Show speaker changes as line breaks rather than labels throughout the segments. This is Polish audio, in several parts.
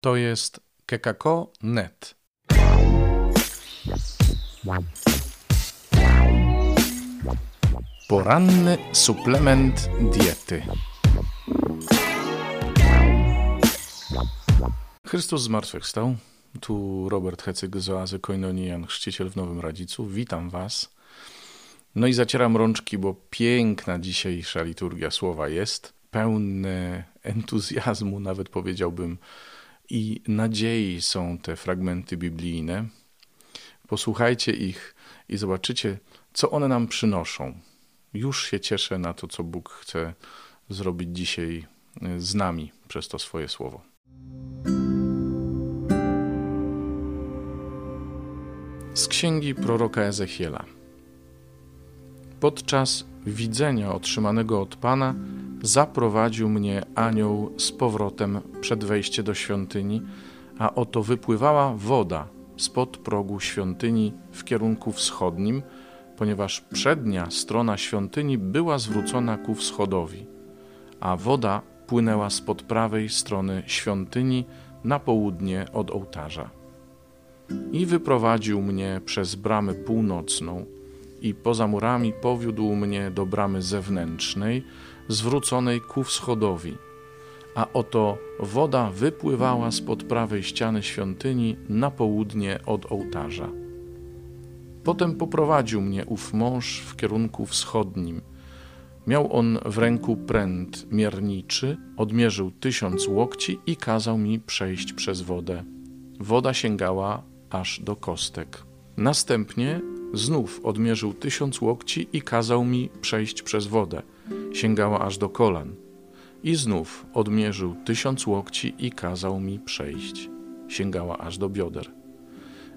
To jest kekako.net. Poranny suplement diety. Chrystus zmartwychwstał. Tu Robert Hecyk z Oazy Koinonian, chrzciciel w Nowym Radzicu. Witam Was. No i zacieram rączki, bo piękna dzisiejsza liturgia słowa jest. Pełne entuzjazmu, nawet powiedziałbym, i nadziei są te fragmenty biblijne. Posłuchajcie ich i zobaczycie, co one nam przynoszą. Już się cieszę na to, co Bóg chce zrobić dzisiaj e, z nami przez to swoje słowo. Z księgi proroka Ezechiela. Podczas widzenia otrzymanego od Pana zaprowadził mnie anioł z powrotem przed wejście do świątyni, a oto wypływała woda spod progu świątyni w kierunku wschodnim, ponieważ przednia strona świątyni była zwrócona ku wschodowi, a woda płynęła spod prawej strony świątyni na południe od ołtarza. I wyprowadził mnie przez bramę północną i poza murami powiódł mnie do bramy zewnętrznej, zwróconej ku wschodowi, a oto woda wypływała spod prawej ściany świątyni na południe od ołtarza. Potem poprowadził mnie ów mąż w kierunku wschodnim. Miał on w ręku pręt mierniczy, odmierzył tysiąc łokci i kazał mi przejść przez wodę. Woda sięgała aż do kostek. Następnie znów odmierzył tysiąc łokci i kazał mi przejść przez wodę sięgała aż do kolan. I znów odmierzył tysiąc łokci i kazał mi przejść. Sięgała aż do bioder.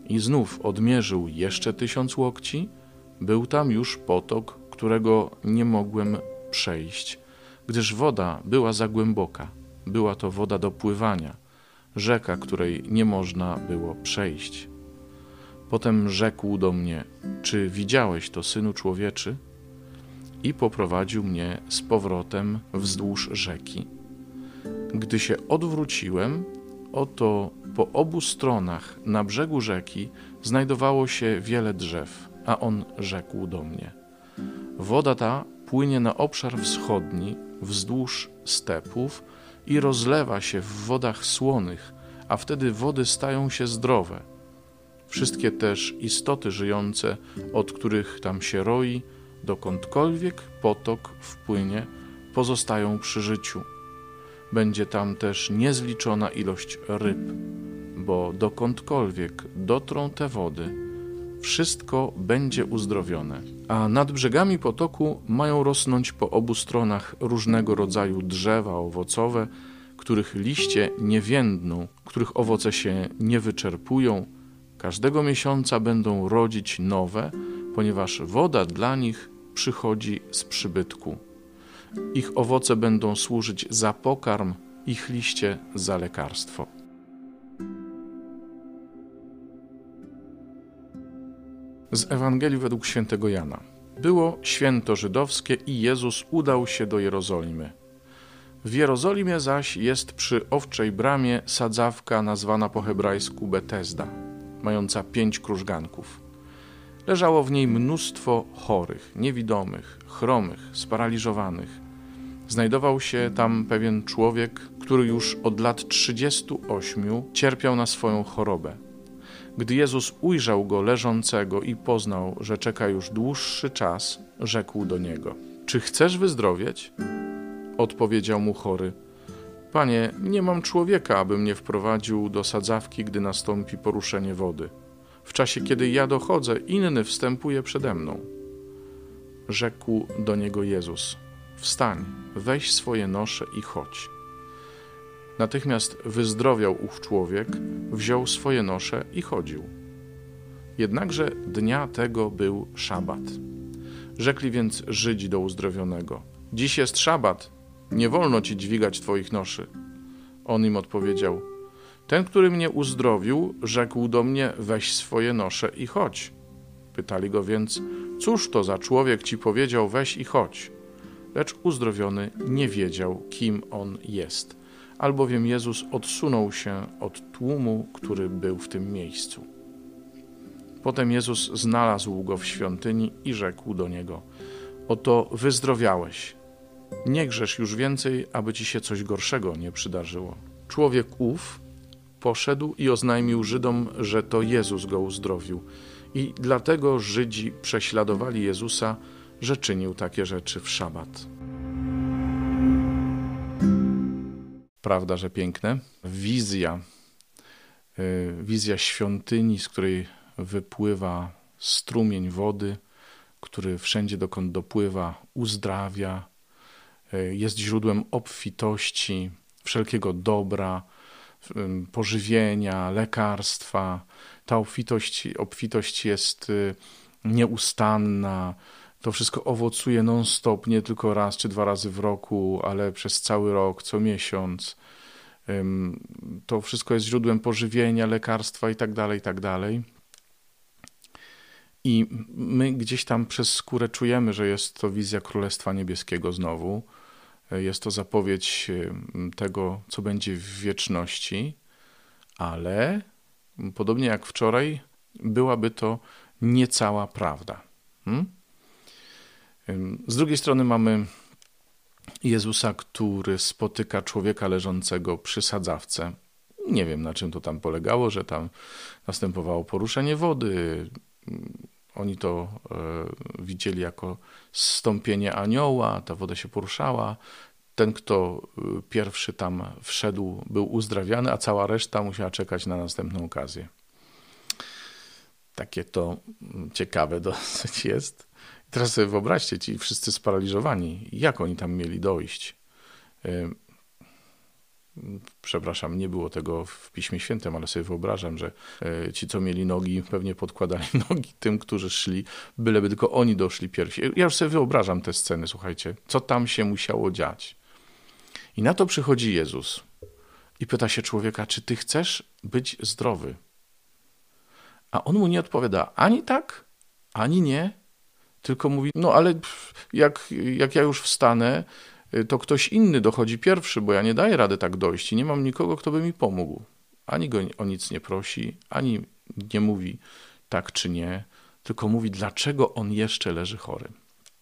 I znów odmierzył jeszcze tysiąc łokci. Był tam już potok, którego nie mogłem przejść, gdyż woda była za głęboka. Była to woda do pływania, rzeka, której nie można było przejść. Potem rzekł do mnie: Czy widziałeś to, synu człowieczy? i poprowadził mnie z powrotem wzdłuż rzeki. Gdy się odwróciłem, oto po obu stronach na brzegu rzeki znajdowało się wiele drzew, a on rzekł do mnie: Woda ta płynie na obszar wschodni, wzdłuż stepów i rozlewa się w wodach słonych, a wtedy wody stają się zdrowe. Wszystkie też istoty żyjące, od których tam się roi, dokądkolwiek potok wpłynie, pozostają przy życiu. Będzie tam też niezliczona ilość ryb, bo dokądkolwiek dotrą te wody, wszystko będzie uzdrowione. A nad brzegami potoku mają rosnąć po obu stronach różnego rodzaju drzewa owocowe, których liście nie więdną, których owoce się nie wyczerpują. Każdego miesiąca będą rodzić nowe, ponieważ woda dla nich przychodzi z przybytku. Ich owoce będą służyć za pokarm, ich liście za lekarstwo. Z Ewangelii według świętego Jana. Było święto żydowskie i Jezus udał się do Jerozolimy. W Jerozolimie zaś jest przy owczej bramie sadzawka nazwana po hebrajsku Betesda, mająca pięć krużganków. Leżało w niej mnóstwo chorych, niewidomych, chromych, sparaliżowanych. Znajdował się tam pewien człowiek, który już od lat 38 cierpiał na swoją chorobę. Gdy Jezus ujrzał go leżącego i poznał, że czeka już dłuższy czas, rzekł do niego: Czy chcesz wyzdrowieć? Odpowiedział mu chory: Panie, nie mam człowieka, aby mnie wprowadził do sadzawki, gdy nastąpi poruszenie wody. W czasie, kiedy ja dochodzę, inny wstępuje przede mną. Rzekł do niego Jezus: Wstań, weź swoje nosze i chodź. Natychmiast wyzdrowiał ów człowiek, wziął swoje nosze i chodził. Jednakże dnia tego był szabat. Rzekli więc Żydzi do uzdrowionego: Dziś jest szabat, nie wolno ci dźwigać twoich noszy. On im odpowiedział: ten, który mnie uzdrowił, rzekł do mnie: Weź swoje nosze i chodź. Pytali go więc: Cóż to za człowiek ci powiedział: Weź i chodź? Lecz uzdrowiony nie wiedział, kim on jest. albowiem Jezus odsunął się od tłumu, który był w tym miejscu. Potem Jezus znalazł go w świątyni i rzekł do niego: Oto wyzdrowiałeś. Nie grzesz już więcej, aby ci się coś gorszego nie przydarzyło. Człowiek ów poszedł i oznajmił Żydom, że to Jezus go uzdrowił. I dlatego Żydzi prześladowali Jezusa, że czynił takie rzeczy w szabat. Prawda, że piękne? Wizja, y, wizja świątyni, z której wypływa strumień wody, który wszędzie dokąd dopływa, uzdrawia, jest źródłem obfitości, wszelkiego dobra, pożywienia, lekarstwa. Ta obfitość, obfitość jest y, nieustanna. To wszystko owocuje non-stop, nie tylko raz czy dwa razy w roku, ale przez cały rok, co miesiąc. To wszystko jest źródłem pożywienia, lekarstwa i tak dalej, i tak. I my gdzieś tam przez skórę czujemy, że jest to wizja Królestwa Niebieskiego znowu. Jest to zapowiedź tego, co będzie w wieczności, ale podobnie jak wczoraj, byłaby to niecała prawda. Hmm? Z drugiej strony mamy Jezusa, który spotyka człowieka leżącego przy sadzawce. Nie wiem, na czym to tam polegało, że tam następowało poruszenie wody. Oni to e, widzieli jako stąpienie anioła, ta woda się poruszała. Ten, kto e, pierwszy tam wszedł, był uzdrawiany, a cała reszta musiała czekać na następną okazję. Takie to mm, ciekawe dosyć jest. Teraz sobie wyobraźcie, ci wszyscy sparaliżowani, jak oni tam mieli dojść. Przepraszam, nie było tego w Piśmie Świętym, ale sobie wyobrażam, że e, ci, co mieli nogi, pewnie podkładali nogi tym, którzy szli, byleby tylko oni doszli pierwsi. Ja już sobie wyobrażam te sceny, słuchajcie, co tam się musiało dziać. I na to przychodzi Jezus i pyta się człowieka, czy ty chcesz być zdrowy? A on mu nie odpowiada ani tak, ani nie, tylko mówi, no ale jak, jak ja już wstanę, to ktoś inny dochodzi pierwszy, bo ja nie daję rady tak dojść i nie mam nikogo, kto by mi pomógł. Ani go o nic nie prosi, ani nie mówi tak czy nie, tylko mówi, dlaczego on jeszcze leży chory.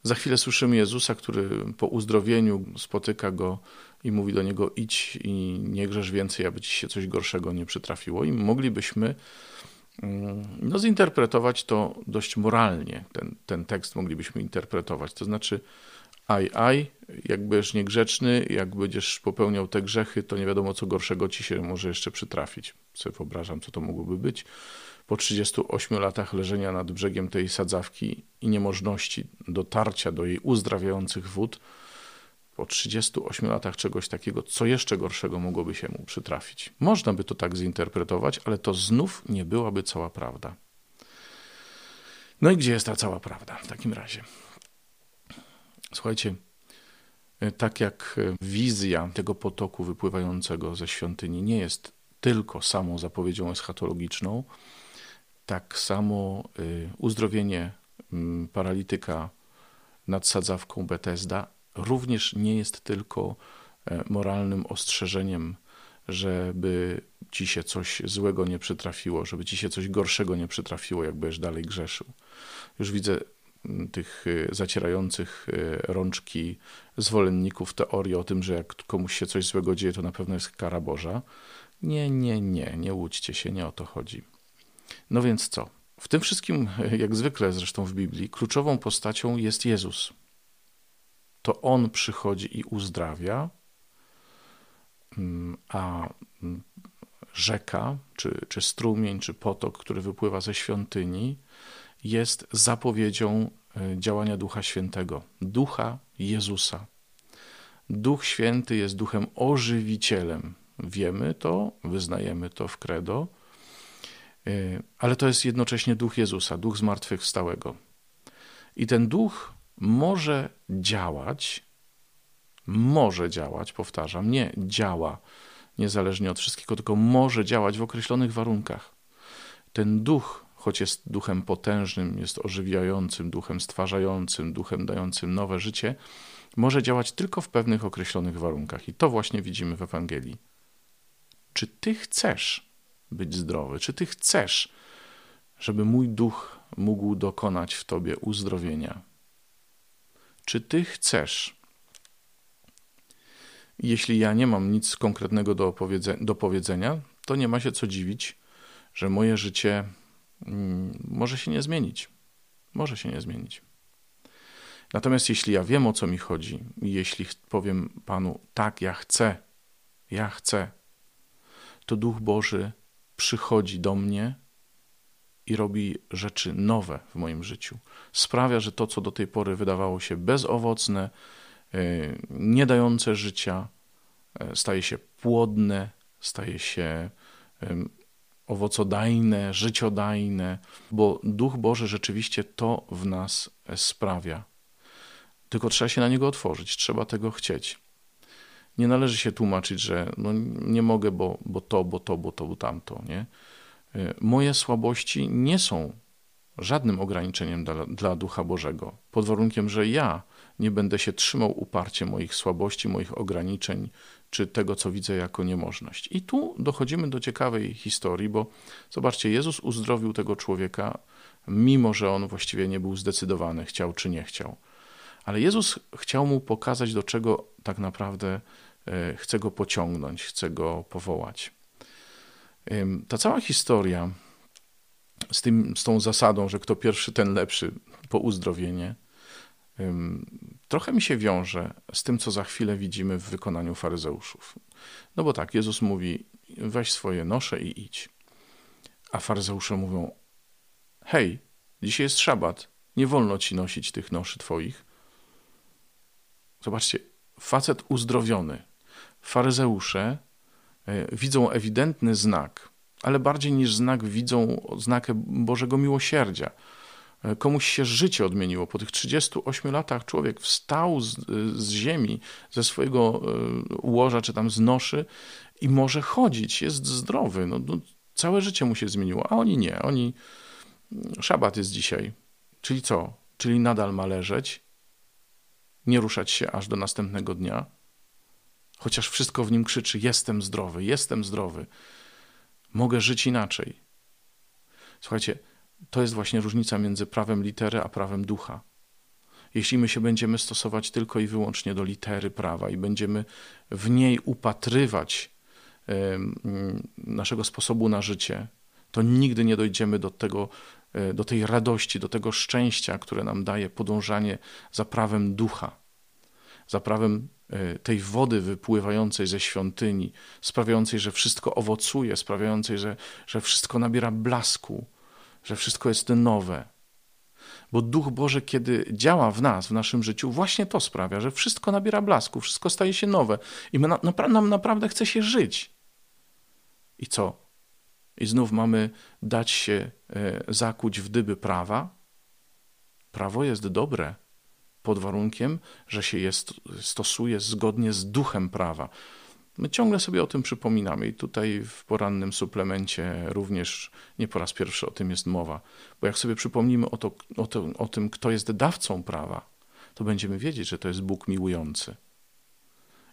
Za chwilę słyszymy Jezusa, który po uzdrowieniu spotyka go i mówi do niego: idź i nie grzesz więcej, aby ci się coś gorszego nie przytrafiło. I moglibyśmy no, zinterpretować to dość moralnie. Ten, ten tekst moglibyśmy interpretować. To znaczy, aj, aj, jak będziesz niegrzeczny, jak będziesz popełniał te grzechy, to nie wiadomo, co gorszego ci się może jeszcze przytrafić. Sobie wyobrażam, co to mogłoby być. Po 38 latach leżenia nad brzegiem tej sadzawki i niemożności dotarcia do jej uzdrawiających wód, po 38 latach czegoś takiego, co jeszcze gorszego mogłoby się mu przytrafić. Można by to tak zinterpretować, ale to znów nie byłaby cała prawda. No i gdzie jest ta cała prawda w takim razie? Słuchajcie, tak jak wizja tego potoku wypływającego ze świątyni nie jest tylko samą zapowiedzią eschatologiczną, tak samo y, uzdrowienie paralityka nad sadzawką Betesda również nie jest tylko e, moralnym ostrzeżeniem, żeby ci się coś złego nie przytrafiło, żeby ci się coś gorszego nie przytrafiło, jak będziesz dalej grzeszył. Już widzę tych e, zacierających e, rączki zwolenników teorii o tym, że jak komuś się coś złego dzieje, to na pewno jest kara Boża. Nie, nie, nie, nie łudźcie się, nie o to chodzi. No więc co? W tym wszystkim, jak zwykle zresztą w Biblii, kluczową postacią jest Jezus to On przychodzi i uzdrawia, mm, a mm, rzeka, czy, czy strumień, czy potok, który wypływa ze świątyni, jest zapowiedzią działania Ducha Świętego, Ducha Jezusa. Duch Święty jest duchem ożywicielem. Wiemy to, wyznajemy to w credo, e, ale to jest jednocześnie duch Jezusa, duch zmartwychwstałego. I ten duch może działać, może działać, powtarzam, nie działa niezależnie od wszystkiego, tylko może działać w określonych warunkach. Ten duch, choć jest duchem potężnym, jest ożywiającym, duchem stwarzającym, duchem dającym nowe życie, może działać tylko w pewnych określonych warunkach. I to właśnie widzimy w Ewangelii. czy Ty chcesz być zdrowy? Czy Ty chcesz, żeby mój duch mógł dokonać w Tobie uzdrowienia? Czy Ty chcesz? Jeśli ja nie mam nic konkretnego do, do powiedzenia, to nie ma się co dziwić, że moje życie może się nie zmienić. Może się nie zmienić. Natomiast jeśli ja wiem o co mi chodzi, jeśli powiem Panu, tak, ja chcę, ja chcę, to Duch Boży przychodzi do mnie i robi rzeczy nowe w moim życiu. Sprawia, że to, co do tej pory wydawało się bezowocne, e, nie dające życia, e, staje się płodne, staje się owocodajne, życiodajne, bo Duch Boży rzeczywiście to w nas sprawia. Tylko trzeba się na niego otworzyć, trzeba tego chcieć. Nie należy się tłumaczyć, że no nie mogę, bo, bo to, bo to, bo to, bo tamto. Nie? Y, moje słabości nie są żadnym ograniczeniem dla, dla Ducha Bożego, pod warunkiem, że ja nie będę się trzymał uparcie moich słabości, moich ograniczeń, czy tego, co widzę jako niemożność. I tu dochodzimy do ciekawej historii, bo zobaczcie, Jezus uzdrowił tego człowieka, mimo że on właściwie nie był zdecydowany, chciał czy nie chciał. Ale Jezus chciał mu pokazać, do czego tak naprawdę e, chce go pociągnąć, chce go powołać. Ta cała historia z, tym, z tą zasadą, że kto pierwszy, ten lepszy po uzdrowienie, trochę mi się wiąże z tym, co za chwilę widzimy w wykonaniu faryzeuszów. No bo tak, Jezus mówi: weź swoje nosze i idź. A faryzeusze mówią: hej, dzisiaj jest szabat, nie wolno ci nosić tych noszy twoich. Zobaczcie, facet uzdrowiony. Faryzeusze e, widzą ewidentny znak, ale bardziej niż znak widzą znakę Bożego miłosierdzia. E, komuś się życie odmieniło. Po tych 38 latach człowiek wstał z, z ziemi, ze swojego e, łoża czy tam z noszy i może chodzić, jest zdrowy. No, no, całe życie mu się zmieniło, a oni nie. Oni. Szabat jest dzisiaj. Czyli co? Czyli nadal ma leżeć, nie ruszać się aż do następnego dnia, chociaż wszystko w nim krzyczy: Jestem zdrowy, jestem zdrowy, mogę żyć inaczej. Słuchajcie, to jest właśnie różnica między prawem litery a prawem ducha. Jeśli my się będziemy stosować tylko i wyłącznie do litery prawa i będziemy w niej upatrywać naszego sposobu na życie, to nigdy nie dojdziemy do tego, e, do tej radości, do tego szczęścia, które nam daje podążanie za prawem ducha, za prawem tej wody wypływającej ze świątyni, sprawiającej, że wszystko owocuje, sprawiającej, że, że wszystko nabiera blasku, że wszystko jest nowe. Bo Duch Boży, kiedy działa w nas, w naszym życiu, właśnie to sprawia, że wszystko nabiera blasku, wszystko staje się nowe i my na, nam naprawdę chce się żyć. I co? I znów mamy dać się e, zakuć w dyby prawa? Prawo jest dobre pod warunkiem, że się je stosuje zgodnie z duchem prawa. My ciągle sobie o tym przypominamy i tutaj w porannym suplemencie również nie po raz pierwszy o tym jest mowa. Bo jak sobie przypomnimy o, to, o, to, o tym, kto jest dawcą prawa, to będziemy wiedzieć, że to jest Bóg miłujący.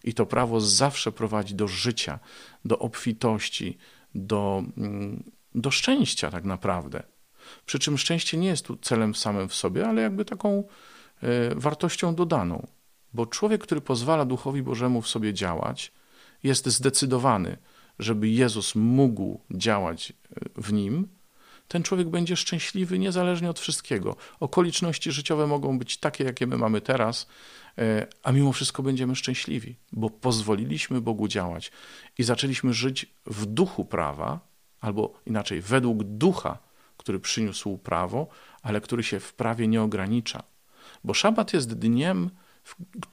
I to prawo zawsze prowadzi do życia, do obfitości, do, mm, do szczęścia tak naprawdę. Przy czym szczęście nie jest tu celem samym w sobie, ale jakby taką wartością dodaną. Bo człowiek, który pozwala Duchowi Bożemu w sobie działać, jest zdecydowany, żeby Jezus mógł działać e, w nim, ten człowiek będzie szczęśliwy niezależnie od wszystkiego. Okoliczności życiowe mogą być takie, jakie my mamy teraz, e, a mimo wszystko będziemy szczęśliwi, bo pozwoliliśmy Bogu działać i zaczęliśmy żyć w duchu prawa, albo inaczej, według ducha, który przyniósł prawo, ale który się w prawie nie ogranicza. Bo szabat jest dniem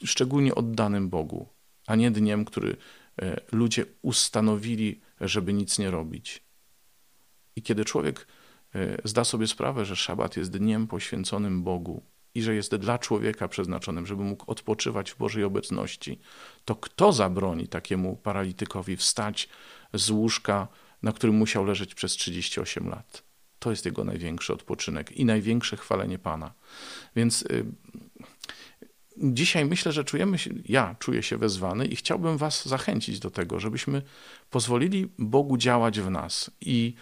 szczególnie oddanym Bogu, a nie dniem, który E, ludzie ustanowili, żeby nic nie robić. I kiedy człowiek e, zda sobie sprawę, że szabat jest dniem poświęconym Bogu i że jest dla człowieka przeznaczonym, żeby mógł odpoczywać w Bożej obecności, to kto zabroni takiemu paralitykowi wstać z łóżka, na którym musiał leżeć przez 38 lat? To jest jego największy odpoczynek i największe chwalenie Pana. Więc y, dzisiaj myślę, że czujemy się, ja czuję się wezwany i chciałbym Was zachęcić do tego, żebyśmy pozwolili Bogu działać w nas i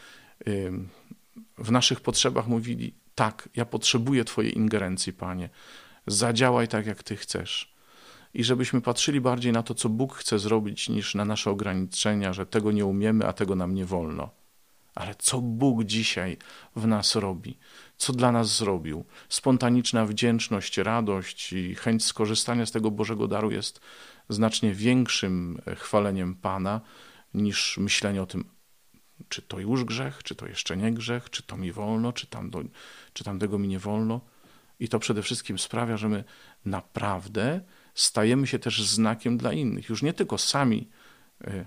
w naszych potrzebach mówili: Tak, ja potrzebuję Twojej ingerencji, Panie. Zadziałaj tak, jak Ty chcesz. I żebyśmy patrzyli bardziej na to, co Bóg chce zrobić, niż na nasze ograniczenia, że tego nie umiemy, a tego nam nie wolno. Ale co Bóg dzisiaj w nas robi? Co dla nas zrobił? Spontaniczna wdzięczność, radość i chęć skorzystania z tego Bożego daru jest znacznie większym chwaleniem Pana niż myślenie o tym, czy to już grzech, czy to jeszcze nie grzech, czy to mi wolno, czy, tam czy tamtego mi nie wolno. I to przede wszystkim sprawia, że my naprawdę stajemy się też znakiem dla innych. Już nie tylko sami, y,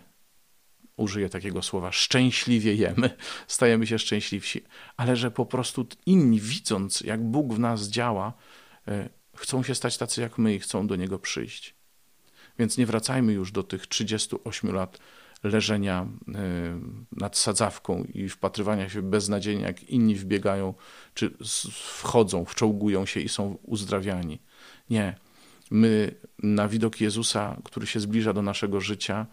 użyję takiego słowa, szczęśliwie jemy, stajemy się szczęśliwsi, ale że po prostu inni, widząc, jak Bóg w nas działa, y, chcą się stać tacy jak my i chcą do Niego przyjść. Więc nie wracajmy już do tych 38 lat leżenia e, nad sadzawką i wpatrywania się beznadziejnie, jak inni wbiegają, czy wchodzą, wczołgują się i są uzdrawiani. Nie. My na widok Jezusa, który się zbliża do naszego życia,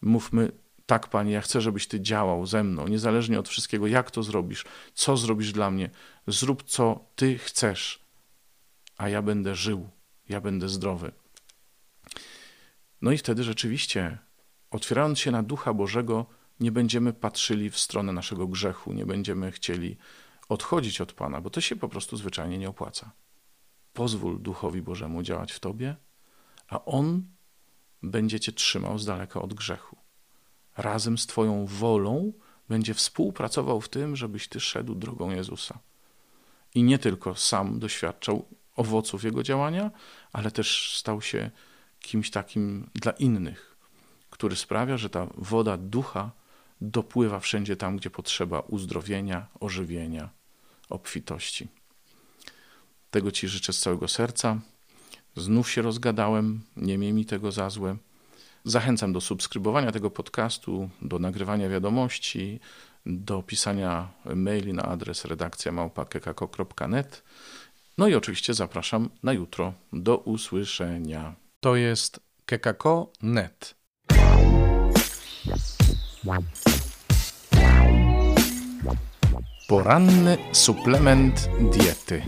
mówmy tak, Panie, ja chcę, żebyś Ty działał ze mną, niezależnie od wszystkiego, jak to zrobisz, co zrobisz dla mnie. Zrób, co Ty chcesz, a ja będę żył, ja będę zdrowy. No i wtedy rzeczywiście otwierając się na Ducha Bożego, nie będziemy patrzyli w stronę naszego grzechu, nie będziemy chcieli odchodzić od Pana, bo to się po prostu zwyczajnie nie opłaca. Pozwól Duchowi Bożemu działać w Tobie, a On będzie Cię trzymał z daleka od grzechu. Razem z Twoją wolą będzie współpracował w tym, żebyś Ty szedł drogą Jezusa. I nie tylko sam doświadczał owoców Jego działania, ale też stał się kimś takim dla innych, który sprawia, że ta woda ducha dopływa wszędzie tam, gdzie potrzeba uzdrowienia, ożywienia, obfitości. Tego Ci życzę z całego serca. Znów się rozgadałem, nie miej mi tego za złe. Zachęcam do subskrybowania tego podcastu, do nagrywania wiadomości, do pisania maili na adres redakcja małpa.kekako.net. No i oczywiście zapraszam na jutro. Do usłyszenia. To jest kekako.net. Poranny suplement diety.